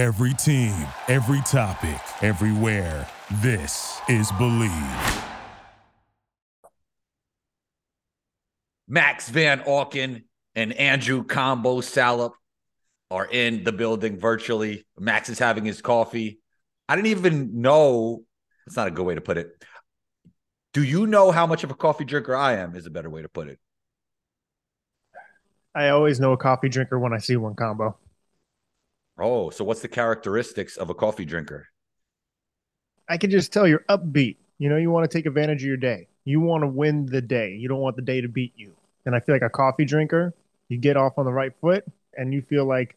Every team, every topic, everywhere. This is Bleav. Max Van Auken and Andrew Combo Salop are in the building virtually. Max is having his coffee. I didn't even know. That's not a good way to put it. Do you know how much of a coffee drinker I am? Is a better way to put it. I always know a coffee drinker when I see one combo. Oh, so what's the characteristics of a coffee drinker? I can just tell you're upbeat. You know, you want to take advantage of your day. You want to win the day. You don't want the day to beat you. And I feel like a coffee drinker, you get off on the right foot and you feel like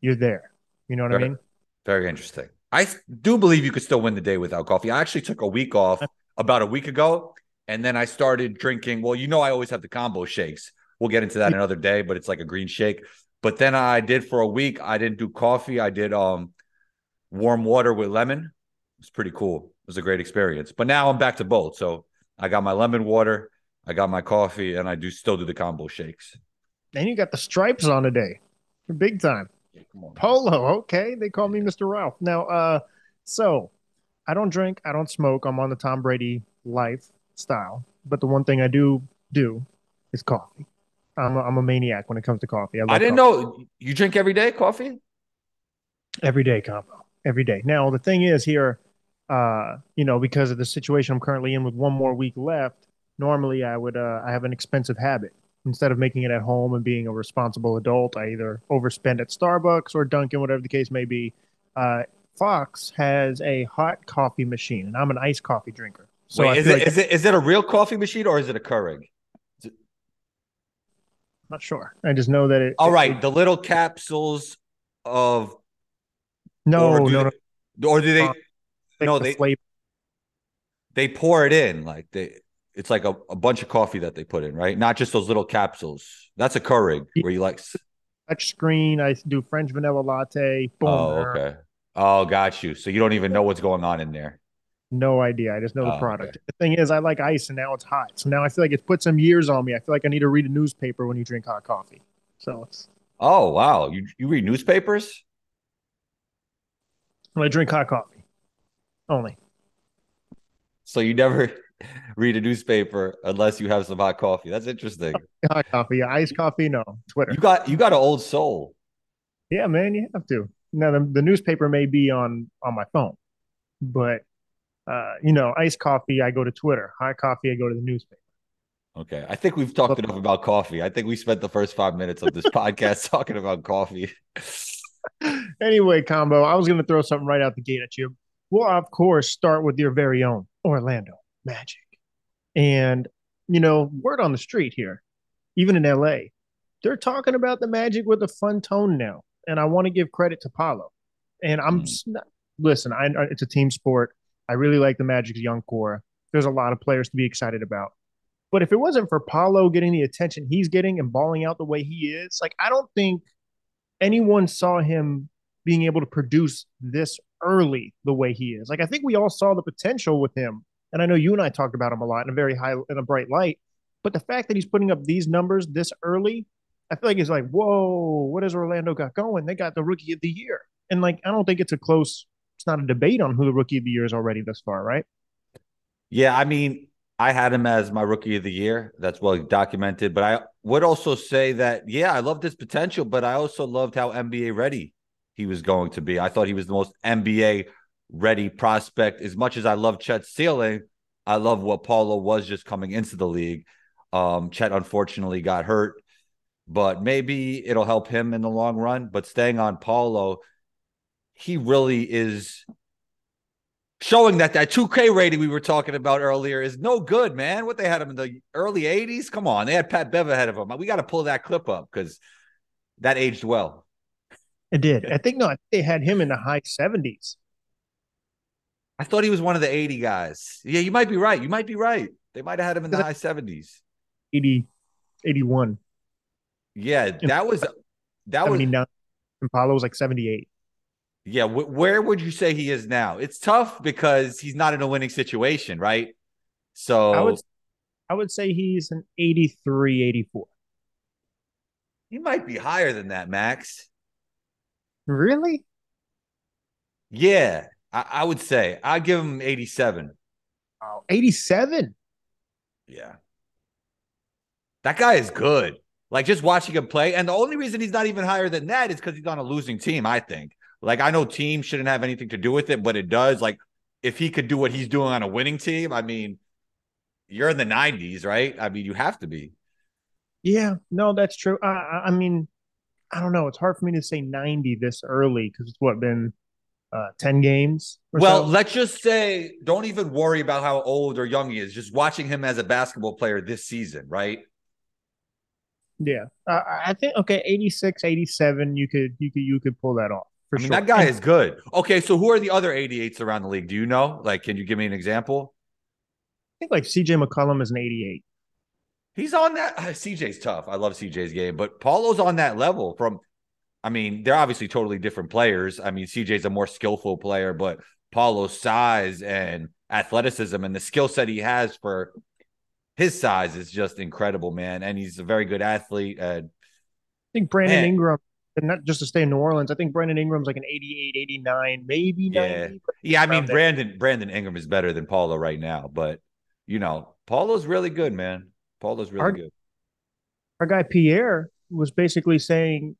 you're there. You know what very, I mean? Very interesting. I do believe you could still win the day without coffee. I actually took a week off about a week ago, and then I started drinking. Well, you know, I always have the combo shakes. We'll get into that another day, but it's like a green shake. But then I did for a week. I didn't do coffee. I did um warm water with lemon. It was pretty cool. It was a great experience. But now I'm back to both. So I got my lemon water, I got my coffee, and I do still do the combo shakes. And you got the stripes on today. Big time. Polo, okay. They call me Mr. Ralph. Now, uh, so I don't drink, I don't smoke. I'm on the Tom Brady lifestyle. But the one thing I do do is coffee. I'm a, I'm a maniac when it comes to coffee. I, I didn't coffee. know you drink every day coffee. Every day combo, every day. Now the thing is here, uh, you know, because of the situation I'm currently in with one more week left, normally I would uh, I have an expensive habit. Instead of making it at home and being a responsible adult, I either overspend at Starbucks or Dunkin', whatever the case may be. Uh, Fox has a hot coffee machine, and I'm an iced coffee drinker. So Wait, is it, like is it is it a real coffee machine or is it a Keurig? Not sure. I just know that it. All it, right, it, the little capsules of. No, or no, they, no. Or do they? Uh, no, the they. Flavor. They pour it in like they it's like a, a bunch of coffee that they put in, right? Not just those little capsules. That's a Keurig where you like touch screen. I do French vanilla latte. Boom. Oh, okay. Oh, got you. So you don't even know what's going on in there. No idea. I just know the oh, product. Okay. The thing is, I like ice, and now it's hot. So now I feel like it's put some years on me. I feel like I need to read a newspaper when you drink hot coffee. So it's. Oh wow! You you read newspapers? When I drink hot coffee, only. So you never read a newspaper unless you have some hot coffee. That's interesting. Hot coffee, yeah. iced coffee, no. Twitter. You got you got an old soul. Yeah, man, you have to. Now the, the newspaper may be on on my phone, but uh, you know, iced coffee, I go to Twitter. Hot coffee, I go to the newspaper. Okay, I think we've talked enough about coffee. I think we spent the first five minutes of this podcast talking about coffee. anyway, combo, I was going to throw something right out the gate at you. We'll of course start with your very own Orlando magic. And, you know, word on the street here, even in LA, they're talking about the magic with a fun tone now. And I want to give credit to Paolo. And I'm mm. listen, I, it's a team sport. I really like the Magic's young core. There's a lot of players to be excited about. But if it wasn't for Paolo getting the attention he's getting and balling out the way he is, like I don't think anyone saw him being able to produce this early the way he is. Like I think we all saw the potential with him and I know you and I talked about him a lot in a very high in a bright light. But the fact that he's putting up these numbers this early, I feel like it's like, whoa, what has Orlando got going? They got the rookie of the year. And like I don't think it's a close, not a debate on who the rookie of the year is already thus far, right? Yeah, I mean, I had him as my rookie of the year. That's well documented. But I would also say that, yeah, I loved his potential, but I also loved how NBA ready he was going to be. I thought he was the most NBA ready prospect. As much as I love Chet's ceiling, I love what Paolo was just coming into the league. Um, Chet unfortunately got hurt, but maybe it'll help him in the long run. But staying on Paolo, he really is showing that that 2K rating we were talking about earlier is no good, man. What they had him in the early 80s? Come on, they had Pat Bev ahead of him. We got to pull that clip up because that aged well. It did. I think no, I think they had him in the high 70s. I thought he was one of the 80 guys. Yeah, you might be right. You might be right. They might have had him in the high 70s. 80, 81. Yeah, that was that was Impala was like 78. Yeah, wh- where would you say he is now? It's tough because he's not in a winning situation, right? So I would I would say he's an 83, 84. He might be higher than that, Max. Really? Yeah, I, I would say I'd give him 87. Oh, 87. Yeah. That guy is good. Like just watching him play. And the only reason he's not even higher than that is because he's on a losing team, I think. Like I know team shouldn't have anything to do with it, but it does. Like if he could do what he's doing on a winning team, I mean, you're in the 90s, right? I mean, you have to be. Yeah, no, that's true. I, I mean, I don't know. It's hard for me to say 90 this early because it's what been uh, 10 games. Well, so? let's just say don't even worry about how old or young he is. Just watching him as a basketball player this season, right? Yeah. Uh, I think okay, 86, 87, you could you could you could pull that off. I mean, sure. that guy is good. Okay, so who are the other 88s around the league? Do you know? Like, can you give me an example? I think like CJ McCollum is an 88. He's on that. CJ's tough. I love CJ's game, but Paolo's on that level from I mean, they're obviously totally different players. I mean, CJ's a more skillful player, but Paolo's size and athleticism and the skill set he has for his size is just incredible, man. And he's a very good athlete. Uh, I think Brandon man. Ingram, and not just to stay in New Orleans, I think Brandon Ingram's like an 88, 89, maybe 90. Yeah. Yeah, I mean, around there. Brandon Brandon Ingram is better than Paolo right now, but you know, Paolo's really good, man. Paolo's really Our- good. Our guy Pierre was basically saying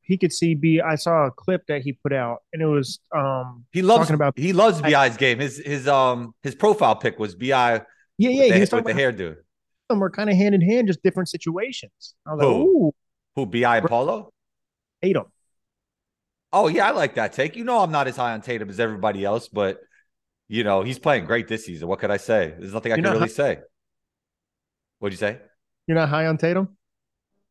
he could see B. I saw a clip that he put out, and it was um He loves talking about he loves Bi's game. His his um his profile pick was Bi yeah, with, yeah. the, he was with the hairdo. them were kind of hand in hand, just different situations. I was like, Who? ooh, Who Bi and Paolo? Tatum. Oh yeah, I like that take. You know, I'm not as high on Tatum as everybody else, but you know, he's playing great this season. What could I say? There's nothing I You're can really say. What'd you say? You're not high on Tatum?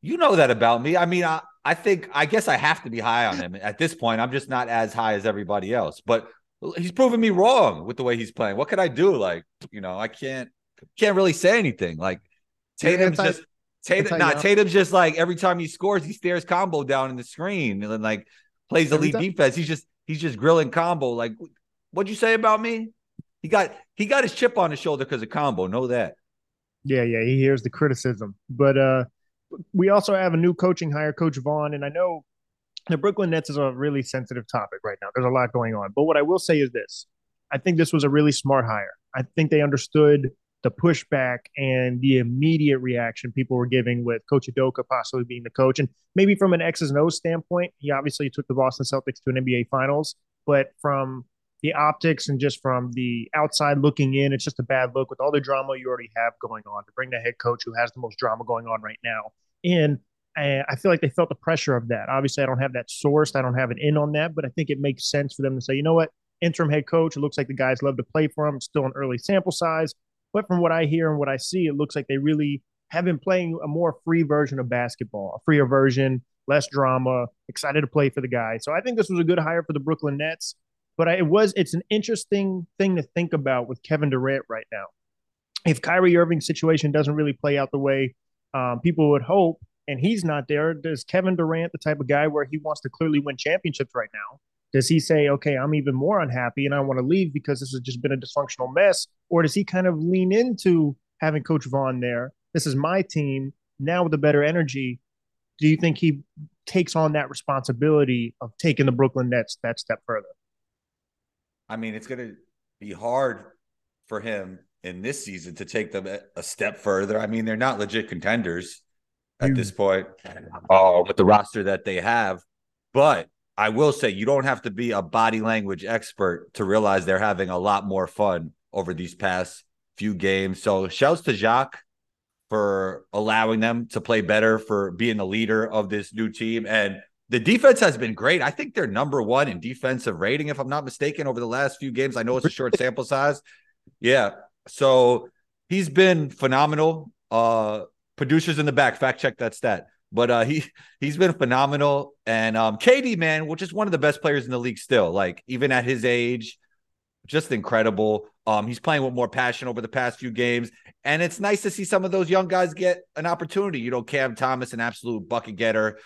You know that about me. I mean, I, I think I guess I have to be high on him at this point. I'm just not as high as everybody else, but he's proven me wrong with the way he's playing. What could I do? Like, you know, I can't can't really say anything. Like Tatum's anti- just Tatum. Nah, Tatum's just like every time he scores, he stares combo down in the screen and then like plays the Every lead time? defense. He's just he's just grilling combo. Like, what'd you say about me? He got he got his chip on his shoulder because of combo. Know that. Yeah, yeah, he hears the criticism. But uh we also have a new coaching hire, Coach Vaughn, and I know the Brooklyn Nets is a really sensitive topic right now. There's a lot going on. But what I will say is this. I think this was a really smart hire. I think they understood the pushback and the immediate reaction people were giving with Coach Udoka possibly being the coach. And maybe from an X's and O's standpoint, he obviously took the Boston Celtics to an NBA Finals. But from the optics and just from the outside looking in, it's just a bad look with all the drama you already have going on to bring the head coach who has the most drama going on right now in. And I feel like they felt the pressure of that. Obviously, I don't have that sourced. I don't have an in on that, but I think it makes sense for them to say, you know what, interim head coach. It looks like the guys love to play for him. It's still an early sample size, but from what I hear and what I see, it looks like they really have been playing a more free version of basketball, a freer version, less drama. Excited to play for the guy. So I think this was a good hire for the Brooklyn Nets. But it was it's an interesting thing to think about with Kevin Durant right now. If Kyrie Irving's situation doesn't really play out the way um, people would hope, and he's not there, does Kevin Durant the type of guy where he wants to clearly win championships right now? Does he say, okay, I'm even more unhappy and I want to leave because this has just been a dysfunctional mess? Or does he kind of lean into having Coach Vaughn there? This is my team now with a better energy. Do you think he takes on that responsibility of taking the Brooklyn Nets that step further? I mean, it's going to be hard for him in this season to take them a- step further. I mean, they're not legit contenders at this point uh, with the roster that they have. But I will say, you don't have to be a body language expert to realize they're having a lot more fun over these past few games. So, shouts to Jacque for allowing them to play better, for being the leader of this new team. And the defense has been great. I think they're number one in defensive rating, if I'm not mistaken, over the last few games. I know it's a short sample size. Yeah. So he's been phenomenal. Uh producers in the back, fact check that stat. But uh he he's been phenomenal. And um KD, man, which is one of the best players in the league still, like even at his age, just incredible. Um, he's playing with more passion over the past few games, and it's nice to see some of those young guys get an opportunity. You know, Cam Thomas, an absolute bucket getter,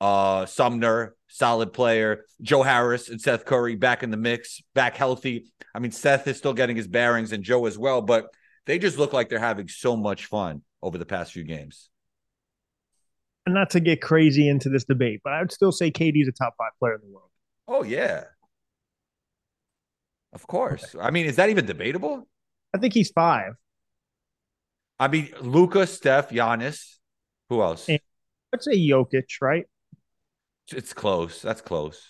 uh, Sumner, solid player, Joe Harris and Seth Curry back in the mix, back healthy. I mean, Seth is still getting his bearings, and Joe as well, but they just look like they're having so much fun over the past few games. And not to get crazy into this debate, but I would still say KD is a top five player in the world. Oh yeah, Of course. I mean, is that even debatable? I think he's five. I mean, Luka, Steph, Giannis. Who else? And- Let's say Jokic, right? It's close. That's close.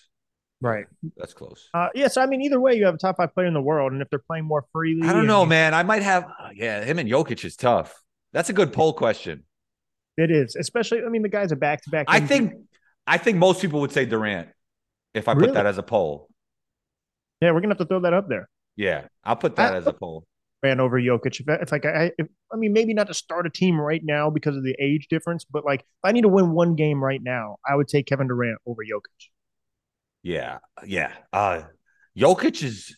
Right. That's close. Uh, yeah, so I mean, either way, you have a top five player in the world, and if they're playing more freely, I don't know, you- man. I might have. Yeah, him and Jokic is tough. That's a good poll question. It is, especially. I mean, the guy's a back to back. I think. I think most people would say Durant if I put that as a poll. Yeah, we're gonna have to throw that up there. Yeah, I'll put that I- as a poll. Ran over Jokic. If, if like I, if, I mean, maybe not to start a team right now because of the age difference, but like if I need to win one game right now, I would take Kevin Durant over Jokic. Yeah, yeah. Uh Jokic is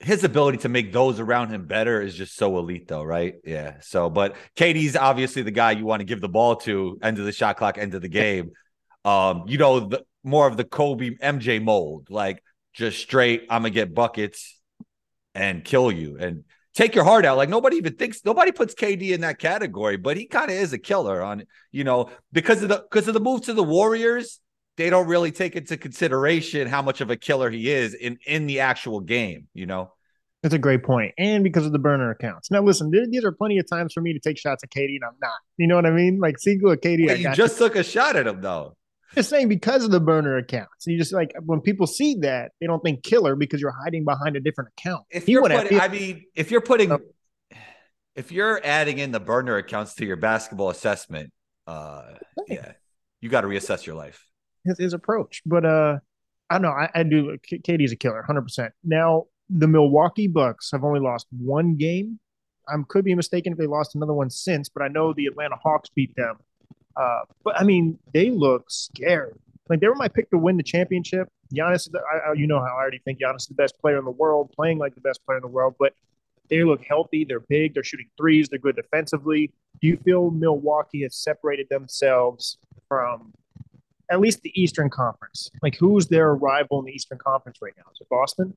his ability to make those around him better is just so elite, though, right? Yeah. So, but KD's obviously the guy you want to give the ball to, end of the shot clock, end of the game. Um, you know, the more of the Kobe MJ mold, like just straight, I'm gonna get buckets and kill you and take your heart out. Like nobody even thinks nobody puts KD in that category, but he kind of is a killer on, you know, because of the because of the move to the Warriors they don't really take into consideration how much of a killer he is in in the actual game. You know, That's a great point, and because of the burner accounts. Now, listen, there, these are plenty of times for me to take shots at KD, and I'm not. You know what I mean? Like, see, look, KD, Wait, you just took a shot at him though. just saying because of the burner accounts. You just like when people see that, they don't think killer because you're hiding behind a different account. If you're have- putting, I mean, if you're putting, Oh. if you're adding in the burner accounts to your basketball assessment, uh, yeah, you got to reassess your life. His, his approach. But uh, I don't know. I, I do. KD's a killer, hundred percent. Now the Milwaukee Bucks have only lost one game. I could be mistaken if they lost another one since, but I know the Atlanta Hawks beat them. Uh, but I mean, they look scary. Like they were my pick to win the championship. Giannis, I, I, you know how I already think Giannis is the best player in the world, playing like the best player in the world. But they look healthy. They're big. They're shooting threes. They're good defensively. Do you feel Milwaukee has separated themselves from at least the Eastern Conference. Like, who's their rival in the Eastern Conference right now? Is it Boston?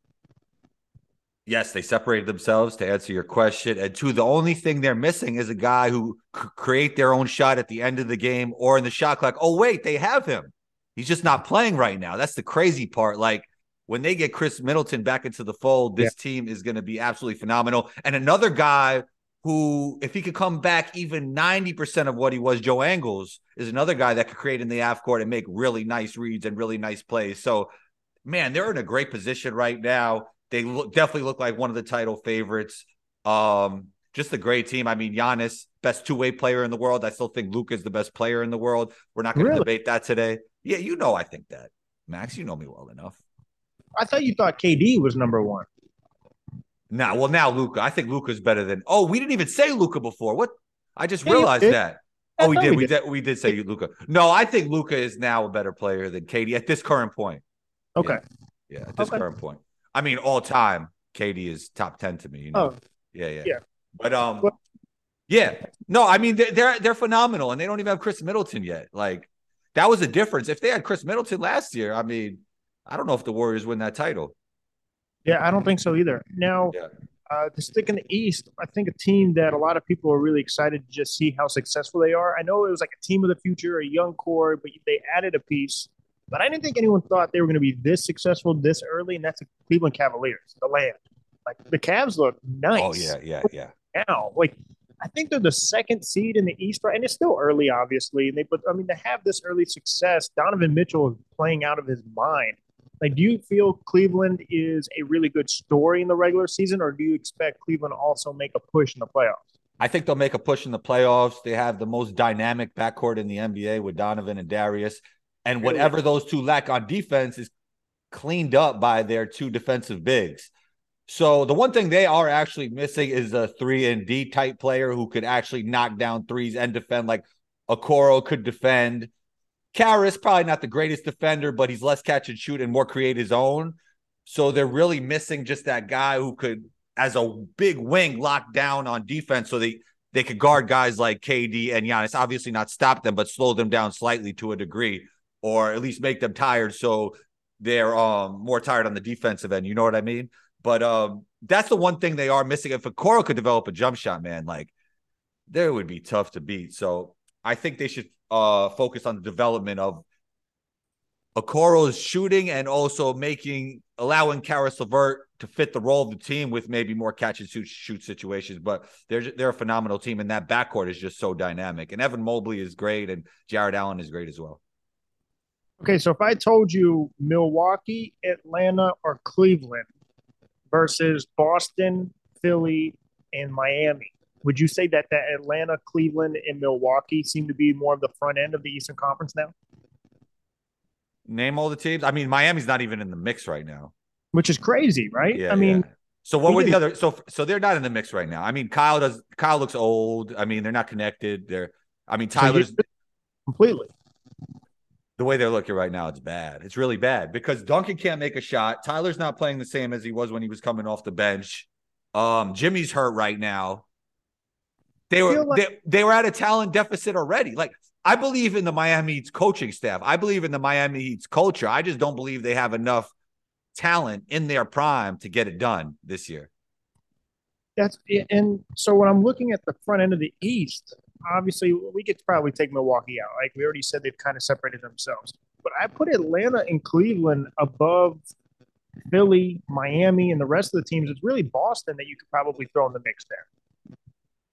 Yes, they separated themselves to answer your question. And two, the only thing they're missing is a guy who c- create their own shot at the end of the game or in the shot clock. Oh, wait, they have him. He's just not playing right now. That's the crazy part. Like when they get Khris Middleton back into the fold, this team is going to be absolutely phenomenal. And another guy who, if he could come back even 90% of what he was, Joe Ingles, is another guy that could create in the half court and make really nice reads and really nice plays. So, man, they're in a great position right now. They look, definitely look like one of the title favorites. Um, just a great team. I mean, Giannis, best two way player in the world. I still think Luke is the best player in the world. We're not going to Really? debate that today. Yeah, you know, I think that. Max, you know me well enough. I thought you thought KD was number one. Now, well, now Luka. I think Luka's better than. Oh, we didn't even say Luka before. What? I just Yeah, realized that. I Oh, we did. we We did. did. We did say Luka. No, I think Luka is now a better player than KD at this current point. Okay. Yeah, at this Okay. current point. I mean, all time, KD is top ten to me. You know? Oh, Yeah, yeah, Yeah. But um, Well- yeah, no, I mean they're, they're they're phenomenal, and they don't even have Khris Middleton yet. Like that was a difference. If they had Khris Middleton last year, I mean, I don't know if the Warriors win that title. Yeah, I don't think so either. Now, Yeah. uh, to stick in the East, I think a team that a lot of people are really excited to just see how successful they are. I know it was like a team of the future, a young core, but they added a piece. But I didn't think anyone thought they were going to be this successful this early, and that's the Cleveland Cavaliers, the land. Like the Cavs look nice. Oh yeah, yeah, yeah. now. Like I think they're the second seed in the East, right? And it's still early, obviously. And they, but I mean, to have this early success, Donovan Mitchell is playing out of his mind. Like, do you feel Cleveland is a really good story in the regular season, or do you expect Cleveland to also make a push in the playoffs? I think they'll make a push in the playoffs. They have the most dynamic backcourt in the NBA with Donovan and Darius. And whatever those two lack on defense is cleaned up by their two defensive bigs. So the one thing they are actually missing is a three and D type player who could actually knock down threes and defend like Okoro could defend. Caris probably not the greatest defender, but he's less catch and shoot and more create his own. So they're really missing just that guy who could, as a big wing, lock down on defense, so they they could guard guys like KD and Giannis. Obviously, not stop them, but slow them down slightly to a degree, or at least make them tired so they're um more tired on the defensive end. You know what I mean? But um that's the one thing they are missing. If Okoro could develop a jump shot, man, like there would be tough to beat. So I think they should uh focus on the development of Okoro's shooting and also making allowing Caris LeVert to fit the role of the team with maybe more catch and shoot, shoot situations. But they're they're a phenomenal team, and that backcourt is just so dynamic. And Evan Mobley is great, and Jarrett Allen is great as well. Okay, so if I told you Milwaukee, Atlanta, or Cleveland versus Boston, Philly, and Miami, would you say that that Atlanta, Cleveland, and Milwaukee seem to be more of the front end of the Eastern Conference now? Name all the teams. I mean, Miami's not even in the mix right now, which is crazy, right? Yeah, I mean, yeah. so what were the other? So so they're not in the mix right now. I mean, Kyle does. Kyle looks old. I mean, they're not connected. They're. I mean, Tyler's completely. The way they're looking right now, it's bad. It's really bad because Duncan can't make a shot. Tyler's not playing the same as he was when he was coming off the bench. Um, Jimmy's hurt right now. They were like- they, they were at a talent deficit already. Like I believe in the Miami Heat's coaching staff. I believe in the Miami Heat's culture. I just don't believe they have enough talent in their prime to get it done this year. That's and so when I'm looking at the front end of the East, obviously we could probably take Milwaukee out. Like we already said, they've kind of separated themselves. But I put Atlanta and Cleveland above Philly, Miami, and the rest of the teams. It's really Boston that you could probably throw in the mix there.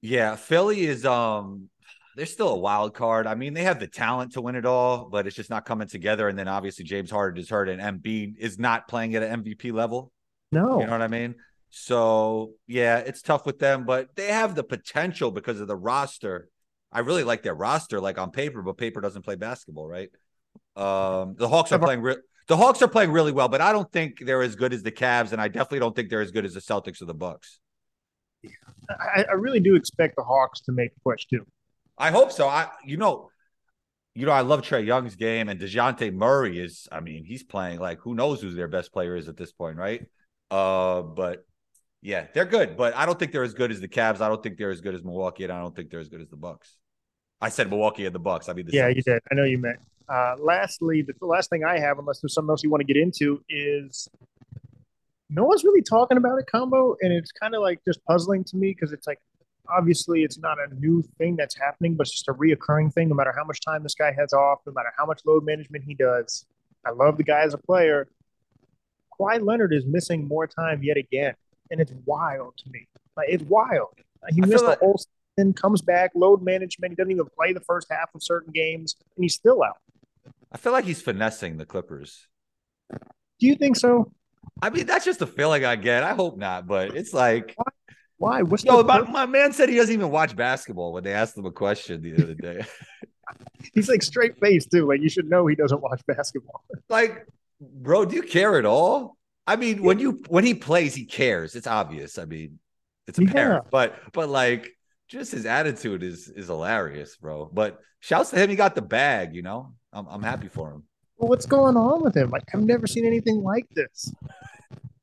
Yeah, Philly is um they're still a wild card. I mean, they have the talent to win it all, but it's just not coming together. And then obviously James Harden is hurt and Embiid is not playing at an MVP level. No. You know what I mean? So yeah, it's tough with them, but they have the potential because of the roster. I really like their roster, like on paper, but paper doesn't play basketball, right? Um, the Hawks are playing re- the Hawks are playing really well, but I don't think they're as good as the Cavs, and I definitely don't think they're as good as the Celtics or the Bucks. I, I really do expect the Hawks to make a push too. I hope so. I you know, you know, I love Trae Young's game and Dejounte Murray is, I mean, he's playing like who knows who their best player is at this point, right? Uh, but yeah, they're good, but I don't think they're as good as the Cavs. I don't think they're as good as Milwaukee, and I don't think they're as good as the Bucks. I said Milwaukee and the Bucks. I mean, yeah, you did. I know you meant. Uh, lastly, the last thing I have, unless there's something else you want to get into, is no one's really talking about it combo, and it's kind of like just puzzling to me because it's like obviously it's not a new thing that's happening, but it's just a reoccurring thing. No matter how much time this guy has off, no matter how much load management he does, I love the guy as a player. Kawhi Leonard is missing more time yet again, and it's wild to me. Like it's wild. He I missed the like, whole season, comes back, load management. He doesn't even play the first half of certain games, and he's still out. I feel like he's finessing the Clippers. Do you think so? I mean, that's just the feeling I get. I hope not, but it's like why? What's no? My, my, man said he doesn't even watch basketball when they asked him a question the other day. He's like straight face too. Like you should know he doesn't watch basketball. like, bro, do you care at all? I mean, when you when he plays, he cares. It's obvious. I mean, it's apparent. Yeah. But but like, just his attitude is is hilarious, bro. But shouts to him. He got the bag. You know, I'm I'm happy for him. Well, what's going on with him? Like, I've never seen anything like this.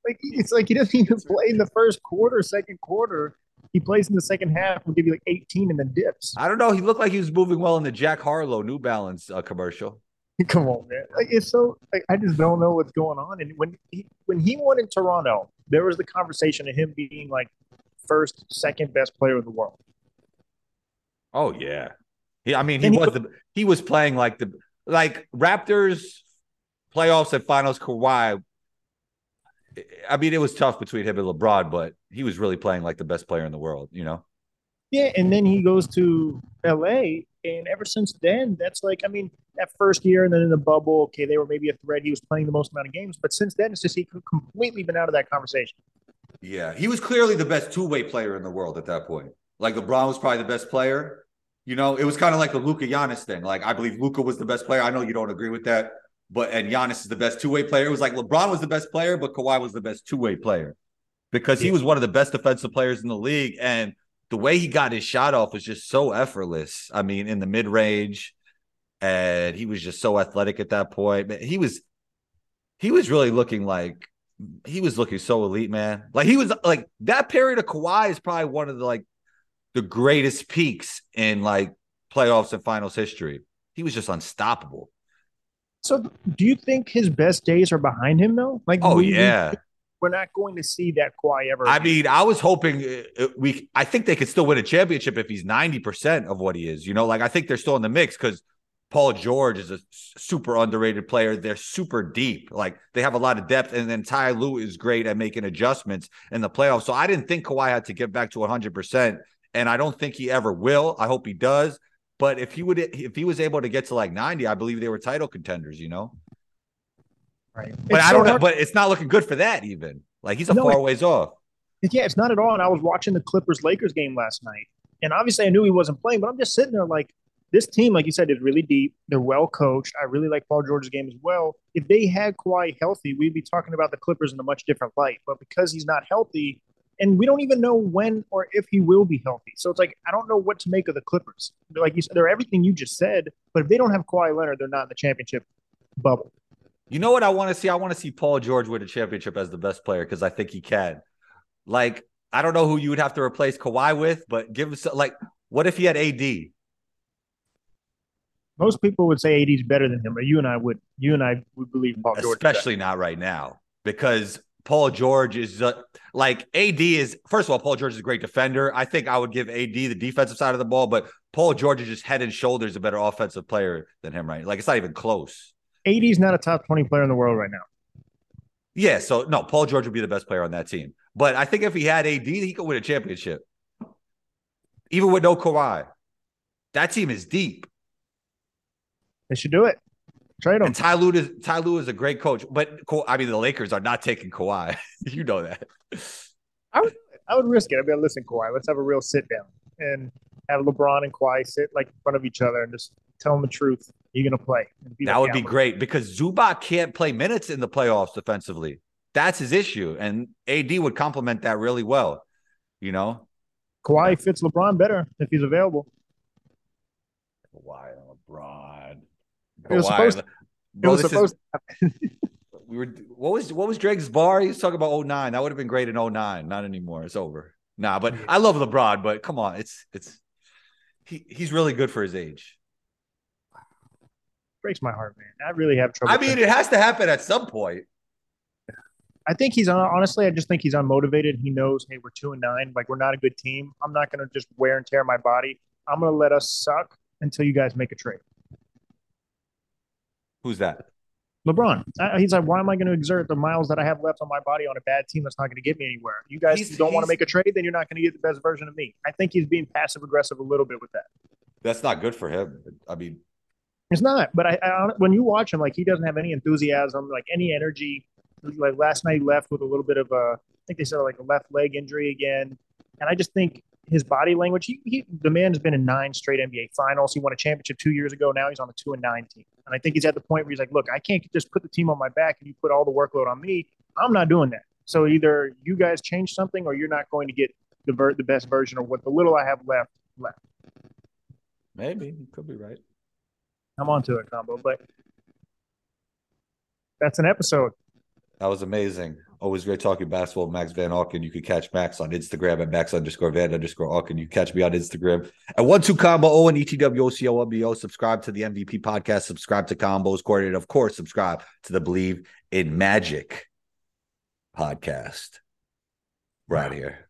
Like, it's like he doesn't even play in the first quarter, second quarter. He plays in the second half and give you like 18 and then dips. I don't know. He looked like he was moving well in the Jack Harlow New Balance uh, commercial. Come on, man. Like, it's so like I just don't know what's going on. And when he when he won in Toronto, there was the conversation of him being like first, second best player in the world. Oh yeah. He, I mean, he and was he, the he was playing like the like Raptors playoffs and finals Kawhi. I mean, it was tough between him and LeBron, but he was really playing like the best player in the world, you know? Yeah, and then he goes to LA, and ever since then, that's like, I mean, that first year and then in the bubble, okay, they were maybe a threat. He was playing the most amount of games, but since then, it's just he completely been out of that conversation. Yeah, he was clearly the best two way player in the world at that point. Like LeBron was probably the best player, you know, it was kind of like the Luka Giannis thing. Like I believe Luka was the best player. I know you don't agree with that, but and Giannis is the best two way player. It was like LeBron was the best player, but Kawhi was the best two way player because he was one of the best defensive players in the league, and the way he got his shot off was just so effortless. I mean, in the mid range, and he was just so athletic at that point. He was he was really looking like he was looking so elite, man. Like he was like that period of Kawhi is probably one of the like the greatest peaks in like playoffs and finals history. He was just unstoppable. So, do you think his best days are behind him though? Like, oh yeah, we're not going to see that Kawhi ever. I mean, I was hoping uh, uh, we. I think they could still win a championship if he's ninety percent of what he is. You know, like I think they're still in the mix because Paul George is a super underrated player. They're super deep. Like they have a lot of depth. And then Ty Lue is great at making adjustments in the playoffs. So I didn't think Kawhi had to get back to 100%. And I don't think he ever will. I hope he does. But if he would, if he was able to get to like 90, I believe they were title contenders, you know? Right. But It's I don't know. But it's not looking good for that even. Like he's a No, far it- ways off. Yeah, it's not at all. And I was watching the Clippers Lakers game last night, and obviously I knew he wasn't playing, but I'm just sitting there like, this team, like you said, is really deep. They're well coached. I really like Paul George's game as well. If they had Kawhi healthy, we'd be talking about the Clippers in a much different light. But because he's not healthy, and we don't even know when or if he will be healthy, so it's like I don't know what to make of the Clippers. They're like you said, they're everything you just said, but if they don't have Kawhi Leonard, they're not in the championship bubble. You know what I want to see? I want to see Paul George win a championship as the best player because I think he can. Like, I don't know who you would have to replace Kawhi with, but give him some, like, what if he had AD? Most people would say AD's better than him, but you and I would. You and I would believe Paul George. Especially not right now because Paul George is uh, like AD is, first of all, Paul George is a great defender. I think I would give AD the defensive side of the ball, but Paul George is just head and shoulders a better offensive player than him, right? Like, it's not even close. AD is not a top 20 player in the world right now. Yeah, so no, Paul George would be the best player on that team. But I think if he had AD, he could win a championship. Even with no Kawhi. That team is deep. They should do it. Trade him. And Ty Lue is Ty Lue is a great coach. But I mean the Lakers are not taking Kawhi. you know that. I would I would risk it. I'd be like, listen, Kawhi, let's have a real sit down and have LeBron and Kawhi sit like in front of each other and just tell them the truth. You're gonna play. That would be great because Zubac can't play minutes in the playoffs defensively. That's his issue. And AD would complement that really well. You know? Kawhi fits LeBron better if he's available. Kawhi and LeBron. It was supposed It Bro, was this is- supposed we were what was what was Drake's bar? He was talking about 09. That would have been great in 09. Not anymore. It's over. Nah, but I love LeBron, but come on, it's it's he he's really good for his age. breaks my heart, man. I really have trouble. I mean, it has to happen at some point. I think he's honestly. I just think he's unmotivated. He knows, hey, we're two and nine. Like we're not a good team. I'm not gonna just wear and tear my body. I'm gonna let us suck until you guys make a trade. Who's that? LeBron. He's like, why am I going to exert the miles that I have left on my body on a bad team that's not going to get me anywhere? You guys He's- don't want to make a trade, then you're not going to get the best version of me. I think he's being passive aggressive a little bit with that. That's not good for him. I mean, It's not, but I, I when you watch him, like he doesn't have any enthusiasm, like any energy. Like last night, he left with a little bit of a, I think they said like a left leg injury again, and I just think his body language. He, he the man has been in nine straight NBA finals. He won a championship two years ago. Now he's on a two and nine team, and I think he's at the point where he's like, look, I can't just put the team on my back and you put all the workload on me. I'm not doing that. So either you guys change something, or you're not going to get the ver- the best version of what the little I have left left. maybe you could be right. I'm onto it, combo, but that's an episode. That was amazing. Always great talking basketball. Max Van Auken. You can catch Max on Instagram at Max underscore Van underscore Auken. You can catch me on Instagram at one two combo O and ETWOCOWBO. Subscribe to the MVP podcast. Subscribe to Combos Coordinated. Of course, subscribe to the Bleav in Magic podcast. Right here.